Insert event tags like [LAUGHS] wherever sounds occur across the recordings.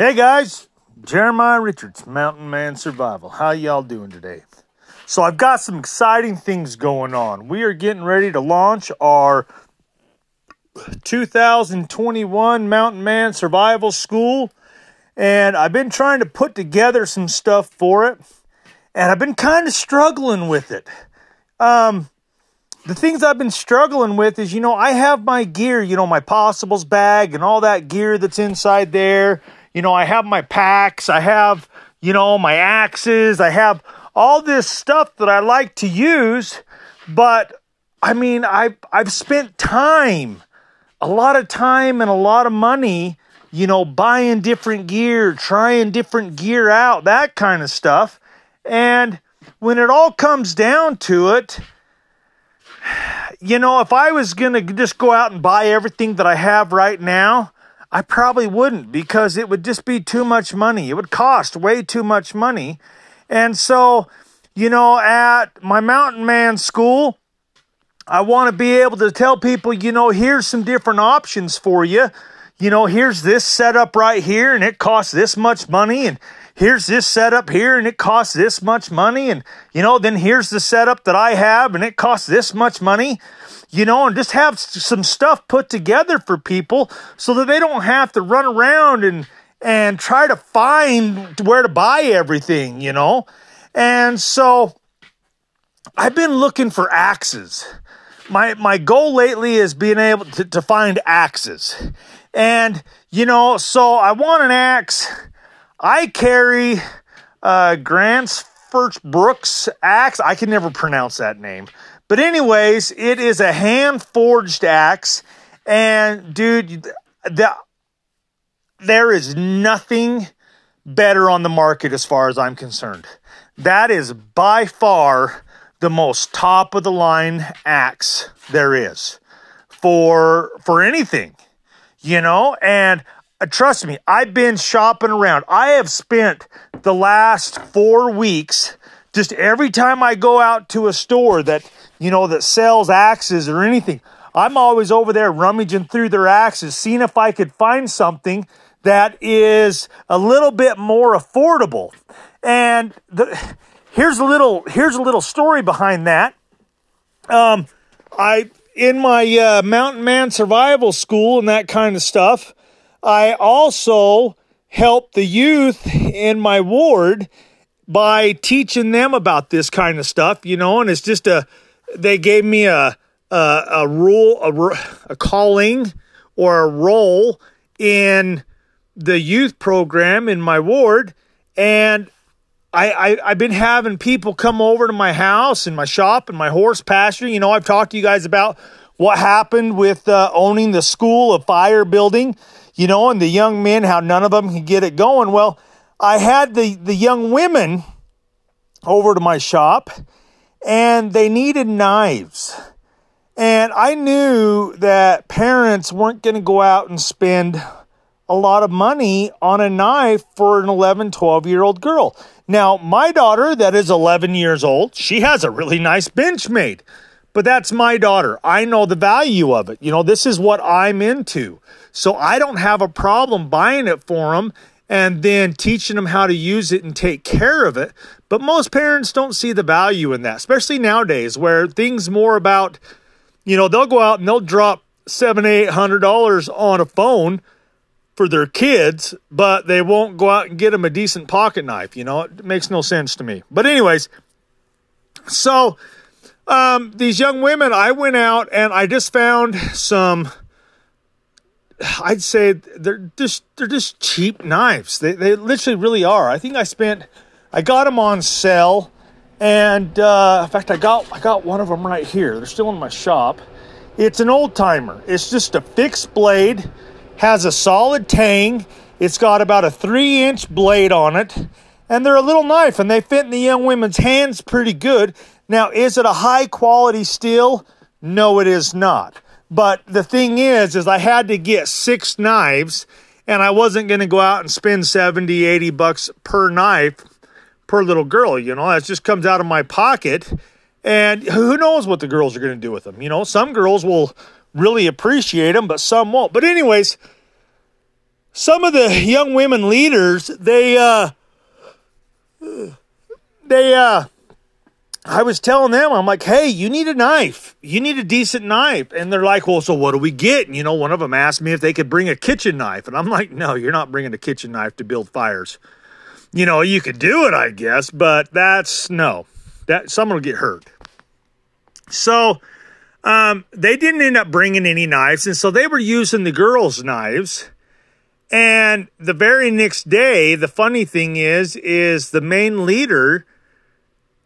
Hey guys, Jeremiah Richards, Mountain Man Survival. How y'all doing today? So I've got some exciting things going on. We are getting ready to launch our 2021 Mountain Man Survival School, and I've been trying to put together some stuff for it, and I've been kind of struggling with it. Um, the things I've been struggling with is, you know, I have my gear, you know, my possibles bag and all that gear that's inside there you know, I have my packs, I have, you know, my axes, I have all this stuff that I like to use, but I mean, I've, I've spent time, a lot of time and a lot of money, you know, buying different gear, trying different gear out, that kind of stuff. And when it all comes down to it, you know, if I was going to just go out and buy everything that I have right now, I probably wouldn't because it would just be too much money. It would cost way too much money. And so, you know, at my mountain man school, I want to be able to tell people, you know, here's some different options for you. You know, here's this setup right here and it costs this much money and here's this setup here and it costs this much money and you know, then here's the setup that I have and it costs this much money you know, and just have some stuff put together for people so that they don't have to run around and and try to find where to buy everything, you know. And so I've been looking for axes. My my goal lately is being able to, to find axes. And you know, so I want an axe. I carry uh Grant's First Brooks axe. I can never pronounce that name. But anyways, it is a hand forged axe, and dude, the, there is nothing better on the market as far as I'm concerned. That is by far the most top of the line axe there is for for anything, you know. And trust me, I've been shopping around. I have spent the last four weeks just every time I go out to a store that you know, that sells axes or anything. I'm always over there rummaging through their axes, seeing if I could find something that is a little bit more affordable. And the, here's a little here's a little story behind that. Um, I in my uh, mountain man survival school and that kind of stuff. I also help the youth in my ward by teaching them about this kind of stuff, you know, and it's just a they gave me a a, a rule a, a calling or a role in the youth program in my ward and I, I have been having people come over to my house and my shop and my horse pasture. You know, I've talked to you guys about what happened with uh, owning the school of fire building. You know, and the young men, how none of them can get it going. Well, I had the the young women over to my shop, and they needed knives. And I knew that parents weren't going to go out and spend a lot of money on a knife for an 11, 12 year old girl. Now, my daughter, that is 11 years old, she has a really nice Benchmade, But that's my daughter. I know the value of it. You know, this is what I'm into. So I don't have a problem buying it for them and then teaching them how to use it and take care of it. But most parents don't see the value in that, especially nowadays where things more about, you know, they'll go out and they'll drop seven, eight hundred dollars on a phone for their kids, but they won't go out and get them a decent pocket knife. You know, it makes no sense to me. But anyways, so um, these young women, I went out and I just found some I'd say they're just they're just cheap knives. They they literally really are. I think I spent I got them on sale, and uh, in fact I got I got one of them right here. They're still in my shop. It's an old timer. It's just a fixed blade, has a solid tang. It's got about a three inch blade on it, and they're a little knife, and they fit in the young women's hands pretty good. Now, is it a high quality steel? No, it is not. But the thing is, is I had to get six knives and I wasn't going to go out and spend 70, 80 bucks per knife per little girl. You know, that just comes out of my pocket. And who knows what the girls are going to do with them? You know, some girls will really appreciate them, but some won't. But, anyways, some of the young women leaders, they, uh, they, uh, I was telling them, I'm like, hey, you need a knife. You need a decent knife. And they're like, well, so what do we get? And, you know, one of them asked me if they could bring a kitchen knife. And I'm like, no, you're not bringing a kitchen knife to build fires. You know, you could do it, I guess, but that's no, that someone will get hurt. So, um, they didn't end up bringing any knives. And so they were using the girls' knives. And the very next day, the funny thing is, is the main leader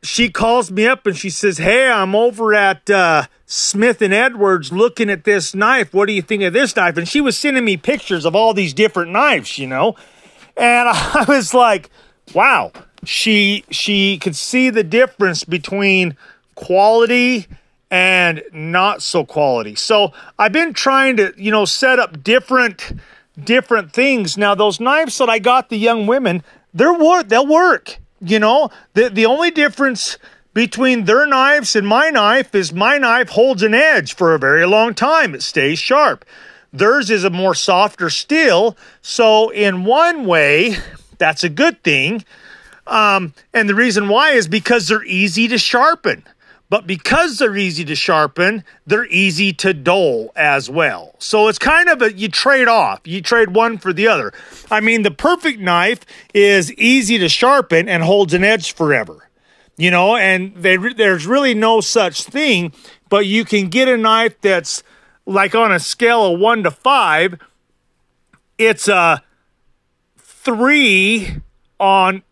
she calls me up and she says, Hey, I'm over at uh, Smith and Edwards looking at this knife. What do you think of this knife? And she was sending me pictures of all these different knives, you know? And [LAUGHS] I was like, wow. She she could see the difference between quality and not so quality. So I've been trying to, you know, set up different different things. Now those knives that I got the young women, they're work they'll work you know, the, the only difference between their knives and my knife is my knife holds an edge for a very long time. It stays sharp. Theirs is a more softer steel. So, in one way, that's a good thing. Um, and the reason why is because they're easy to sharpen. But because they're easy to sharpen, they're easy to dull as well. So it's kind of a, you trade off. You trade one for the other. I mean, the perfect knife is easy to sharpen and holds an edge forever. You know, and they, there's really no such thing, but you can get a knife that's like on a scale of one to five, it's a three on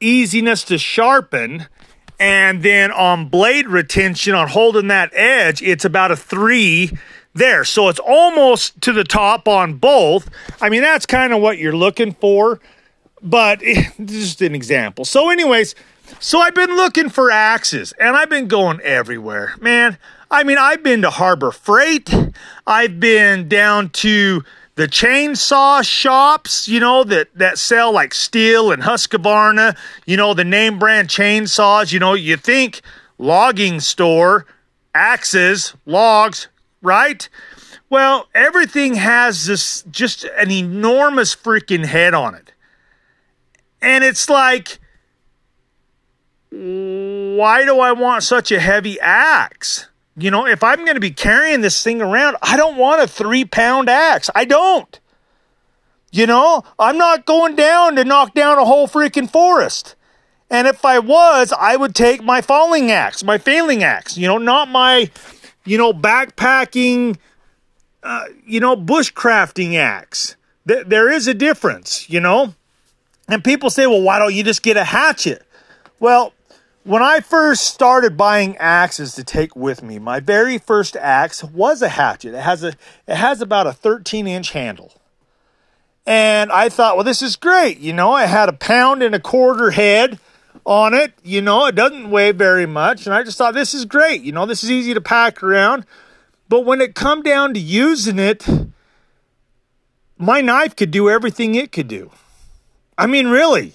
easiness to sharpen and then on blade retention, on holding that edge, it's about a three there. So it's almost to the top on both. I mean, that's kind of what you're looking for, but [LAUGHS] just an example. So, anyways, so I've been looking for axes and I've been going everywhere, man. I mean, I've been to Harbor Freight. I've been down to the chainsaw shops, you know, that, that sell like Stihl and Husqvarna, you know, the name brand chainsaws, you know, you think logging store, axes, logs, right? Well, everything has this just an enormous freaking head on it. And it's like, why do I want such a heavy axe? You know, if I'm going to be carrying this thing around, I don't want a three pound axe. I don't. You know, I'm not going down to knock down a whole freaking forest. And if I was, I would take my falling axe, my felling axe, you know, not my, you know, backpacking, uh, you know, bushcrafting axe. Th- there is a difference, you know? And people say, well, why don't you just get a hatchet? Well, when I first started buying axes to take with me, my very first axe was a hatchet. It has a it has about a 13 inch handle. And I thought, well, this is great. You know, I had a pound and a quarter head on it. You know, it doesn't weigh very much. And I just thought, this is great. You know, this is easy to pack around. But when it come down to using it, my knife could do everything it could do. I mean, really.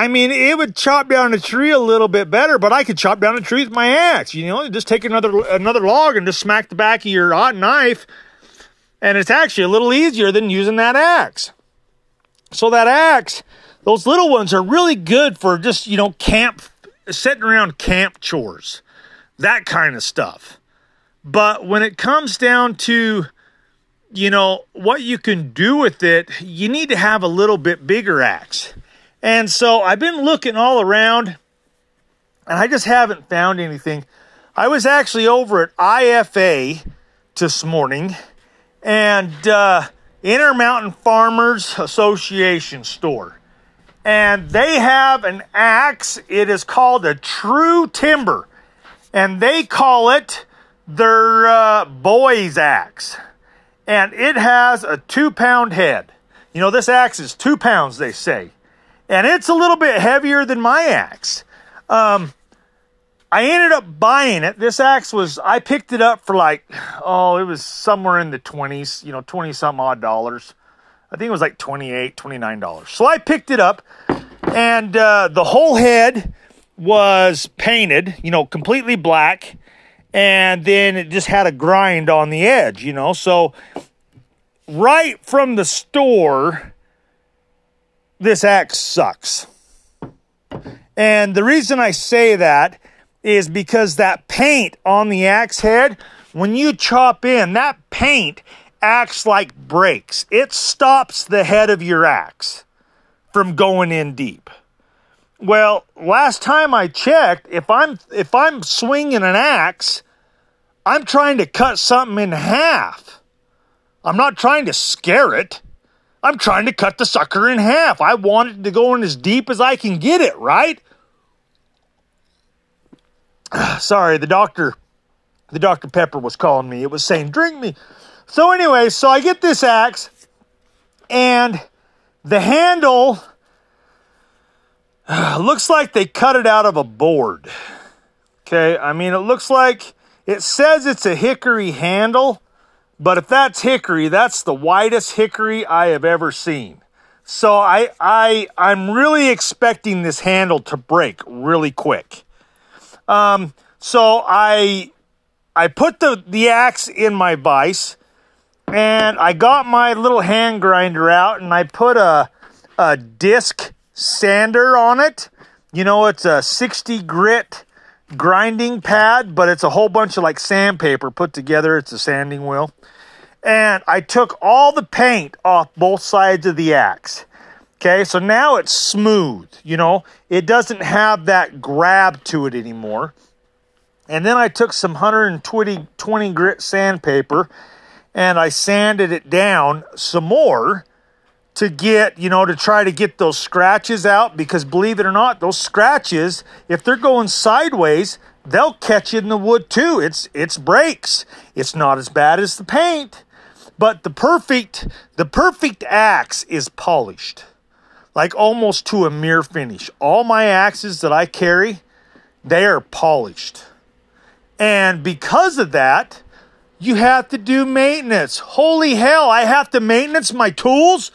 I mean, it would chop down a tree a little bit better, but I could chop down a tree with my axe. You know, just take another another log and just smack the back of your hot knife, and it's actually a little easier than using that axe. So that axe, those little ones are really good for just you know camp, sitting around camp chores, that kind of stuff. But when it comes down to you know what you can do with it, you need to have a little bit bigger axe. And so I've been looking all around and I just haven't found anything. I was actually over at IFA this morning and uh, Intermountain Farmers Association store. And they have an axe. It is called a True Temper. And they call it their uh, boys axe. And it has a two pound head. You know, this axe is two pounds, they say and it's a little bit heavier than my axe. Um, I ended up buying it. This axe was, I picked it up for like, oh, it was somewhere in the 20s, you know, 20 some odd dollars. I think it was like 28 $29. So I picked it up, and uh, the whole head was painted, you know, completely black. And then it just had a grind on the edge, you know. So right from the store, this axe sucks. And the reason I say that is because that paint on the axe head, when you chop in, that paint acts like brakes. It stops the head of your axe from going in deep. Well, last time I checked, if I'm if I'm swinging an axe, I'm trying to cut something in half. I'm not trying to scare it. I'm trying to cut the sucker in half. I want it to go in as deep as I can get it, right? Ah, sorry, the doctor the Dr. Pepper was calling me. It was saying, "Drink me." So anyway, so I get this axe and the handle ah, looks like they cut it out of a board. Okay, I mean, it looks like it says it's a hickory handle, but if that's hickory, that's the widest hickory I have ever seen. So I I I'm really expecting this handle to break really quick. Um, so I I put the the axe in my vise, and I got my little hand grinder out, and I put a a disc sander on it. You know, it's a 60 grit grinding pad, but it's a whole bunch of like sandpaper put together. It's a sanding wheel. And I took all the paint off both sides of the axe. Okay, so now it's smooth, you know, it doesn't have that grab to it anymore. And then I took some 120 20 grit sandpaper and I sanded it down some more to get, you know, to try to get those scratches out because believe it or not, those scratches, if they're going sideways, they'll catch in the wood too. It's it's brakes. It's not as bad as the paint. But the perfect the perfect axe is polished. Like almost to a mirror finish. All my axes that I carry, they are polished. And because of that, you have to do maintenance. Holy hell, I have to maintenance my tools?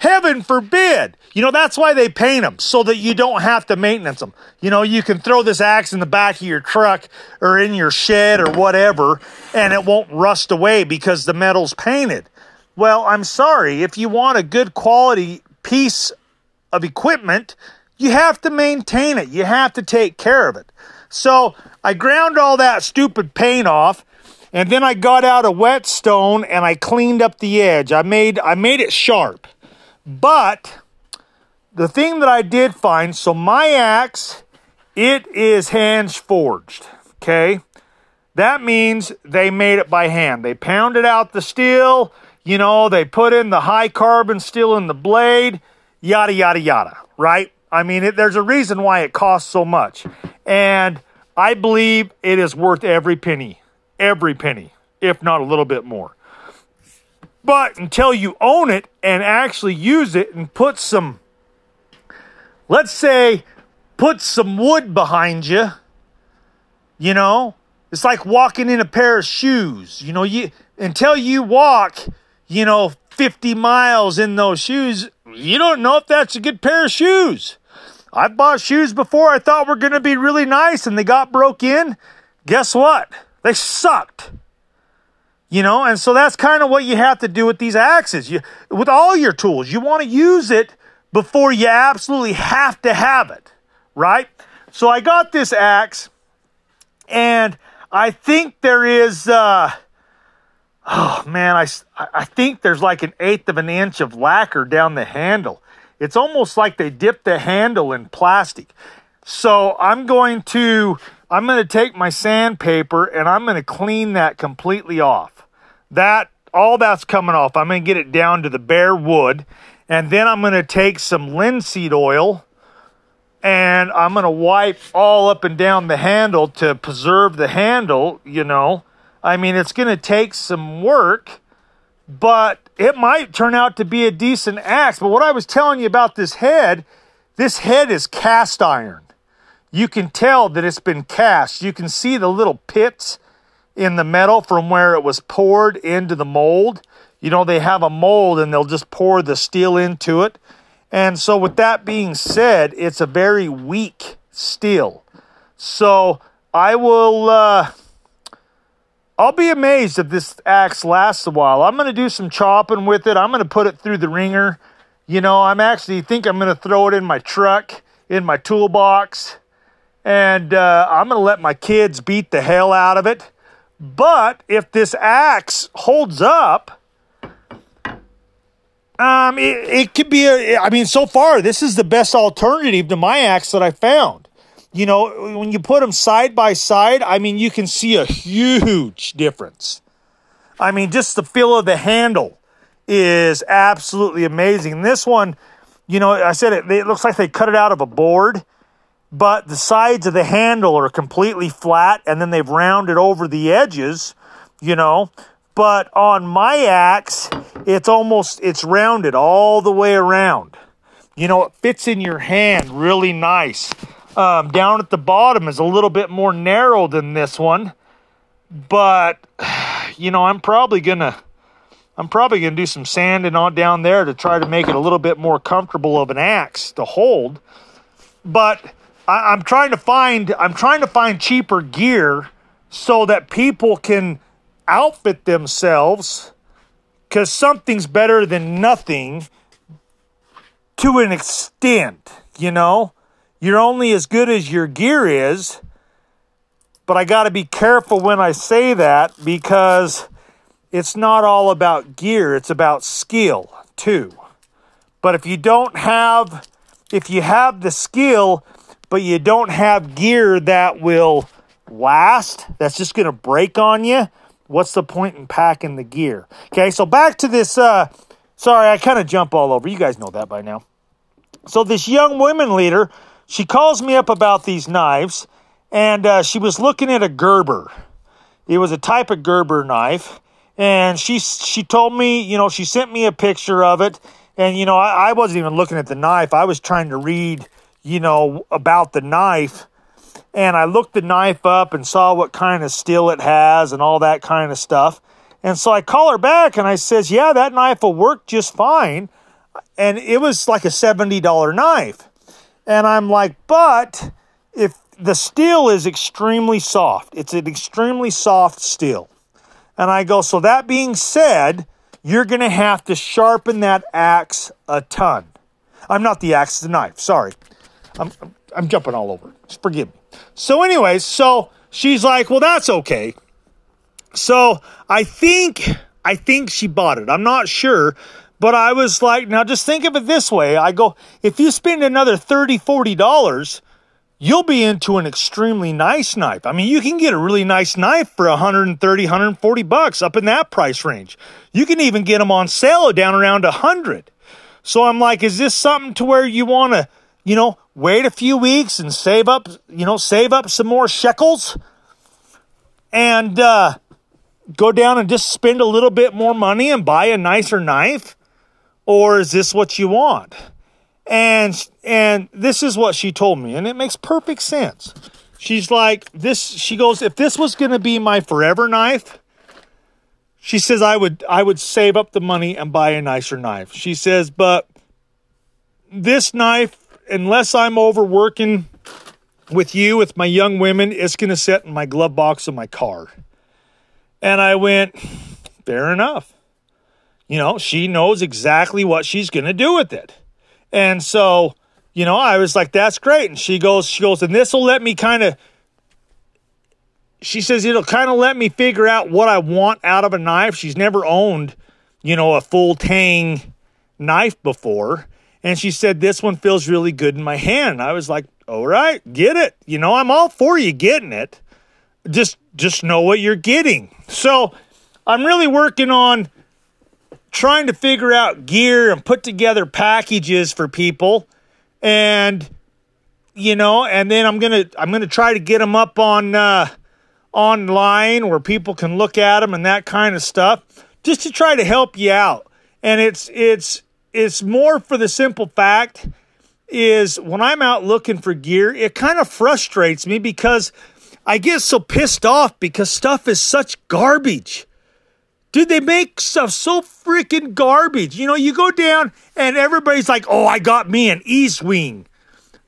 Heaven forbid. You know, that's why they paint them, so that you don't have to maintenance them. You know, you can throw this axe in the back of your truck or in your shed or whatever, and it won't rust away because the metal's painted. Well, I'm sorry. If you want a good quality piece of equipment, you have to maintain it. You have to take care of it. So I ground all that stupid paint off and then I got out a whetstone and I cleaned up the edge. I made I made it sharp. But the thing that I did find, so my axe, it is hand forged. Okay. That means they made it by hand. They pounded out the steel, you know, they put in the high carbon steel in the blade, yada, yada, yada, right? I mean, it, there's a reason why it costs so much. And I believe it is worth every penny, every penny, if not a little bit more. But until you own it and actually use it and put some, let's say, put some wood behind you, you know, it's like walking in a pair of shoes. You know, you until you walk, you know, 50 miles in those shoes, you don't know if that's a good pair of shoes. I've bought shoes before I thought were going to be really nice and they got broke in. Guess what? They sucked. You know, and so that's kind of what you have to do with these axes. You with all your tools, you want to use it before you absolutely have to have it, right? So I got this axe and I think there is uh oh man, I I think there's like an eighth of an inch of lacquer down the handle. It's almost like they dipped the handle in plastic. So I'm going to I'm going to take my sandpaper and I'm going to clean that completely off. That all that's coming off. I'm going to get it down to the bare wood, and then I'm going to take some linseed oil and I'm going to wipe all up and down the handle to preserve the handle, you know. I mean, it's going to take some work, but it might turn out to be a decent axe. But what I was telling you about this head, this head is cast iron. You can tell that it's been cast. You can see the little pits in the metal from where it was poured into the mold. You know, they have a mold and they'll just pour the steel into it. And so, with that being said, it's a very weak steel. So, I will, uh, I'll be amazed if this axe lasts a while. I'm going to do some chopping with it. I'm going to put it through the wringer. You know, I'm actually think I'm going to throw it in my truck, in my toolbox, and uh, I'm going to let my kids beat the hell out of it. But if this axe holds up, um, it, it could be a. I mean, so far this is the best alternative to my axe that I found. You know, when you put them side by side, I mean, you can see a huge difference. I mean, just the feel of the handle is absolutely amazing. This one, you know, I said it, it looks like they cut it out of a board, but the sides of the handle are completely flat and then they've rounded over the edges, you know. But on my axe, it's almost it's rounded all the way around. You know, it fits in your hand really nice. Um, down at the bottom is a little bit more narrow than this one, but [SIGHS] you know I'm probably gonna I'm probably gonna do some sanding on down there to try to make it a little bit more comfortable of an axe to hold. But I, I'm trying to find I'm trying to find cheaper gear so that people can outfit themselves because something's better than nothing to an extent, you know you're only as good as your gear is. But I got to be careful when I say that because it's not all about gear, it's about skill too. But if you don't have, if you have the skill, but you don't have gear that will last, that's just going to break on you, what's the point in packing the gear? Okay, so back to this. Uh, sorry, I kind of jump all over. You guys know that by now. So, this young women leader she calls me up about these knives, and uh, she was looking at a Gerber. It was a type of Gerber knife, and she she told me, you know, she sent me a picture of it, and you know, I, I wasn't even looking at the knife. I was trying to read, you know, about the knife, and I looked the knife up and saw what kind of steel it has and all that kind of stuff. And so I call her back and I says, "Yeah, that knife will work just fine." And it was like a $70 knife. And I'm like, but if the steel is extremely soft, it's an extremely soft steel. And I go, so that being said, you're going to have to sharpen that axe a ton. I'm not the axe, the knife. Sorry. I'm, I'm jumping all over. Just forgive me. So, anyways, so she's like, well, that's okay. So I think, I think she bought it. I'm not sure, but I was like, now just think of it this way. I go, if you spend another $30, $40, you'll be into an extremely nice knife. I mean, you can get a really nice knife for 130, 140 bucks up in that price range. You can even get them on sale down around 100. So I'm like, is this something to where you want to, you know, wait a few weeks and save up, you know, save up some more shekels and uh, go down and just spend a little bit more money and buy a nicer knife? or is this what you want? And and this is what she told me, and it makes perfect sense. She's like, this she goes, if this was gonna be my forever knife, she says I would I would save up the money and buy a nicer knife. She says, but this knife, unless I'm overworking with you, with my young women, it's gonna sit in my glove box of my car. And I went, fair enough you know, she knows exactly what she's going to do with it. And so, you know, I was like, that's great. And she goes, she goes, and this will let me kind of, she says, it'll kind of let me figure out what I want out of a knife. She's never owned, you know, a full tang knife before. And she said, this one feels really good in my hand. I was like, all right, get it. You know, I'm all for you getting it. Just, just know what you're getting. So I'm really working on, trying to figure out gear and put together packages for people and you know and then i'm gonna i'm gonna try to get them up on uh, online where people can look at them and that kind of stuff just to try to help you out and it's it's it's more for the simple fact is when i'm out looking for gear it kind of frustrates me because i get so pissed off because stuff is such garbage Dude, they make stuff so freaking garbage. You know, you go down and everybody's like, oh, I got me an Estwing.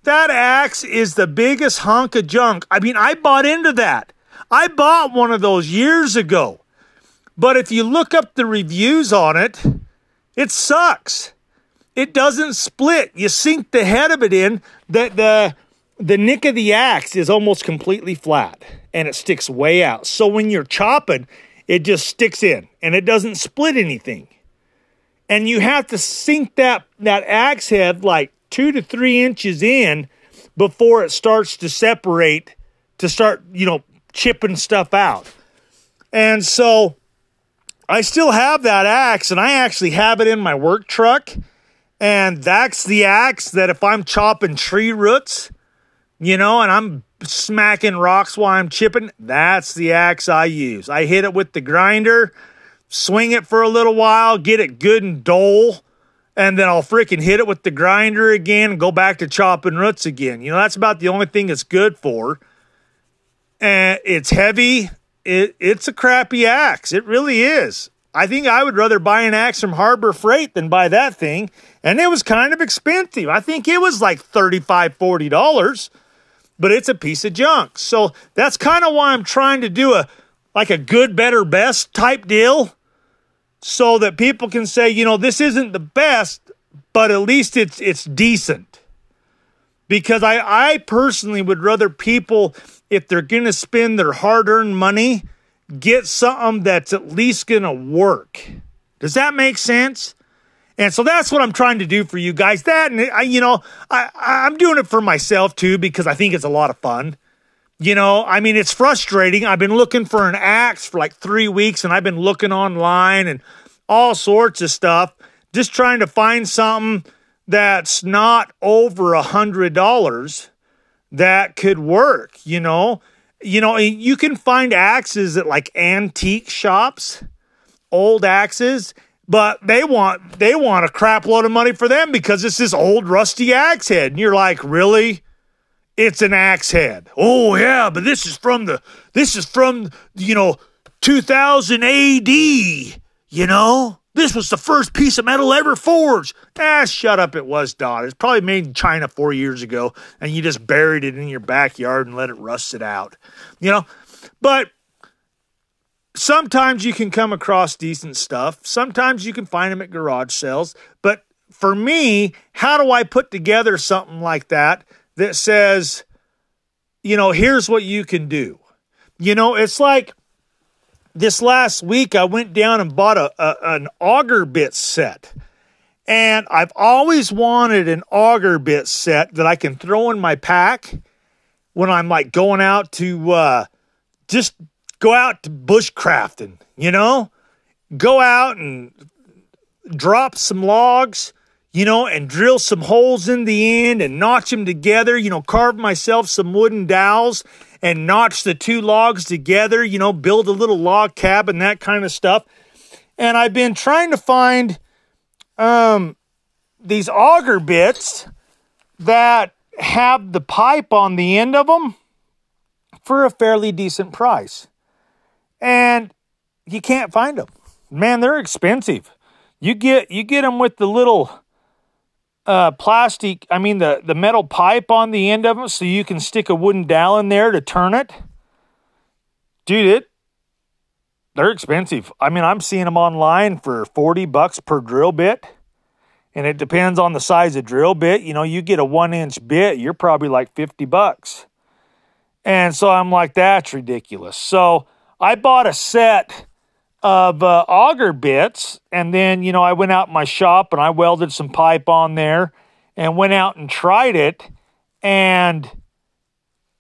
That axe is the biggest hunk of junk. I mean, I bought into that. I bought one of those years ago. But if you look up the reviews on it, it sucks. It doesn't split. You sink the head of it in, the the the nick of the axe is almost completely flat and it sticks way out. So when you're chopping, it just sticks in and it doesn't split anything. And you have to sink that that axe head like two to three inches in before it starts to separate to start, you know, chipping stuff out. And so I still have that axe and I actually have it in my work truck. And that's the axe that if I'm chopping tree roots, you know, and I'm smacking rocks while I'm chipping, that's the axe I use. I hit it with the grinder, swing it for a little while, get it good and dull, and then I'll freaking hit it with the grinder again and go back to chopping roots again. You know, that's about the only thing it's good for. And it's heavy. It, it's a crappy axe. It really is. I think I would rather buy an axe from Harbor Freight than buy that thing. And it was kind of expensive. I think it was like $35, $40, but it's a piece of junk. So that's kind of why I'm trying to do a like a good, better, best type deal so that people can say, you know, this isn't the best, but at least it's it's decent. Because I, I personally would rather people, if they're gonna spend their hard-earned money, get something that's at least going to work. Does that make sense? And so that's what I'm trying to do for you guys. That, and I, you know, I, I'm doing it for myself too because I think it's a lot of fun. You know, I mean, it's frustrating. I've been looking for an axe for like three weeks and I've been looking online and all sorts of stuff, just trying to find something that's not over a hundred dollars that could work, you know? you know, you can find axes at like antique shops, old axes, but they want they want a crap load of money for them because it's this old rusty axe head. And you're like, really? It's an axe head. Oh yeah, but this is from the this is from you know 2000 AD, you know? This was the first piece of metal ever forged. Ah, shut up. It was, Don. It's probably made in China four years ago, and you just buried it in your backyard and let it rust it out. You know? But sometimes you can come across decent stuff. Sometimes you can find them at garage sales. But for me, how do I put together something like that that says, you know, here's what you can do? You know, it's like this last week I went down and bought a, a, an auger bit set. And I've always wanted an auger bit set that I can throw in my pack when I'm like going out to uh, just go out to bushcrafting, you know? Go out and drop some logs, you know, and drill some holes in the end and notch them together, you know, carve myself some wooden dowels and notch the two logs together, you know, build a little log cabin, that kind of stuff. And I've been trying to find um, these auger bits that have the pipe on the end of them for a fairly decent price. And you can't find them. Man, they're expensive. You get you get them with the little uh, plastic, I mean the, the metal pipe on the end of them so you can stick a wooden dowel in there to turn it. Dude, it they're expensive. I mean, I'm seeing them online for 40 bucks per drill bit. And it depends on the size of drill bit. You know, you get a one inch bit, you're probably like 50 bucks. And so I'm like, that's ridiculous. So I bought a set of uh, auger bits. And then, you know, I went out in my shop and I welded some pipe on there and went out and tried it. And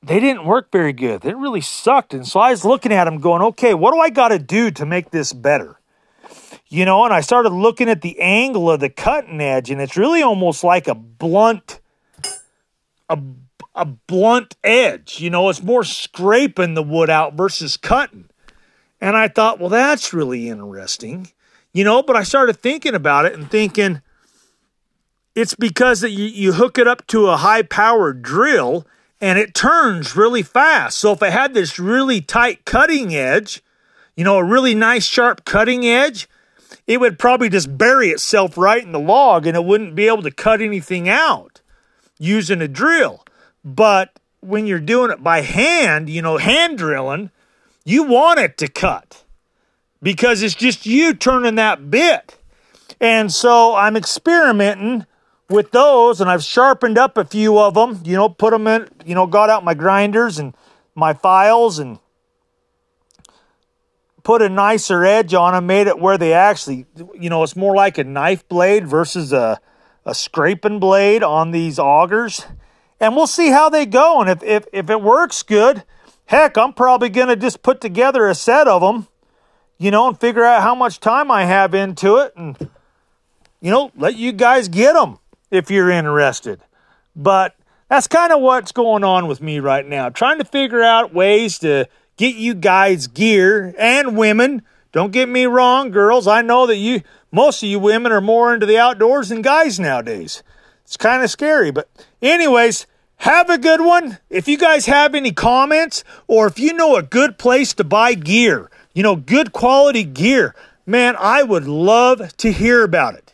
they didn't work very good. They really sucked. And so I was looking at them going, okay, what do I got to do to make this better? You know, and I started looking at the angle of the cutting edge, and it's really almost like a blunt, a, a blunt edge. You know, it's more scraping the wood out versus cutting. And I thought, well, that's really interesting, you know, but I started thinking about it and thinking it's because that you, you hook it up to a high powered drill and it turns really fast. So if it had this really tight cutting edge, you know, a really nice sharp cutting edge, it would probably just bury itself right in the log and it wouldn't be able to cut anything out using a drill. But when you're doing it by hand, you know, hand drilling, you want it to cut because it's just you turning that bit. And so I'm experimenting with those and I've sharpened up a few of them, you know, put them in, you know, got out my grinders and my files and put a nicer edge on them, made it where they actually, you know, it's more like a knife blade versus a, a scraping blade on these augers. And we'll see how they go. And if, if, if it works good, heck, I'm probably going to just put together a set of them, you know, and figure out how much time I have into it and, you know, let you guys get them if you're interested. But that's kind of what's going on with me right now. Trying to figure out ways to get you guys gear and women. Don't get me wrong, girls. I know that you, most of you women are more into the outdoors than guys nowadays. It's kind of scary. But, anyways, have a good one. If you guys have any comments or if you know a good place to buy gear, you know, good quality gear, man, I would love to hear about it.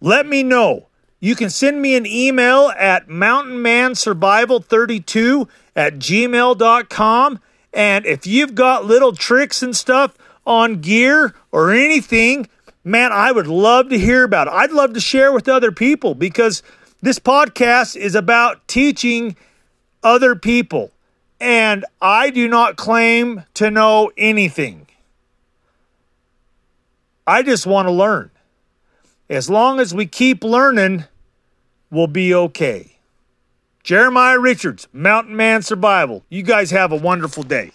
Let me know. You can send me an email at mountainmansurvival32 at gmail.com. And if you've got little tricks and stuff on gear or anything, man, I would love to hear about it. I'd love to share with other people because this podcast is about teaching other people. And I do not claim to know anything. I just want to learn. As long as we keep learning, we'll be okay. Jeremiah Richards, Mountain Man Survival. You guys have a wonderful day.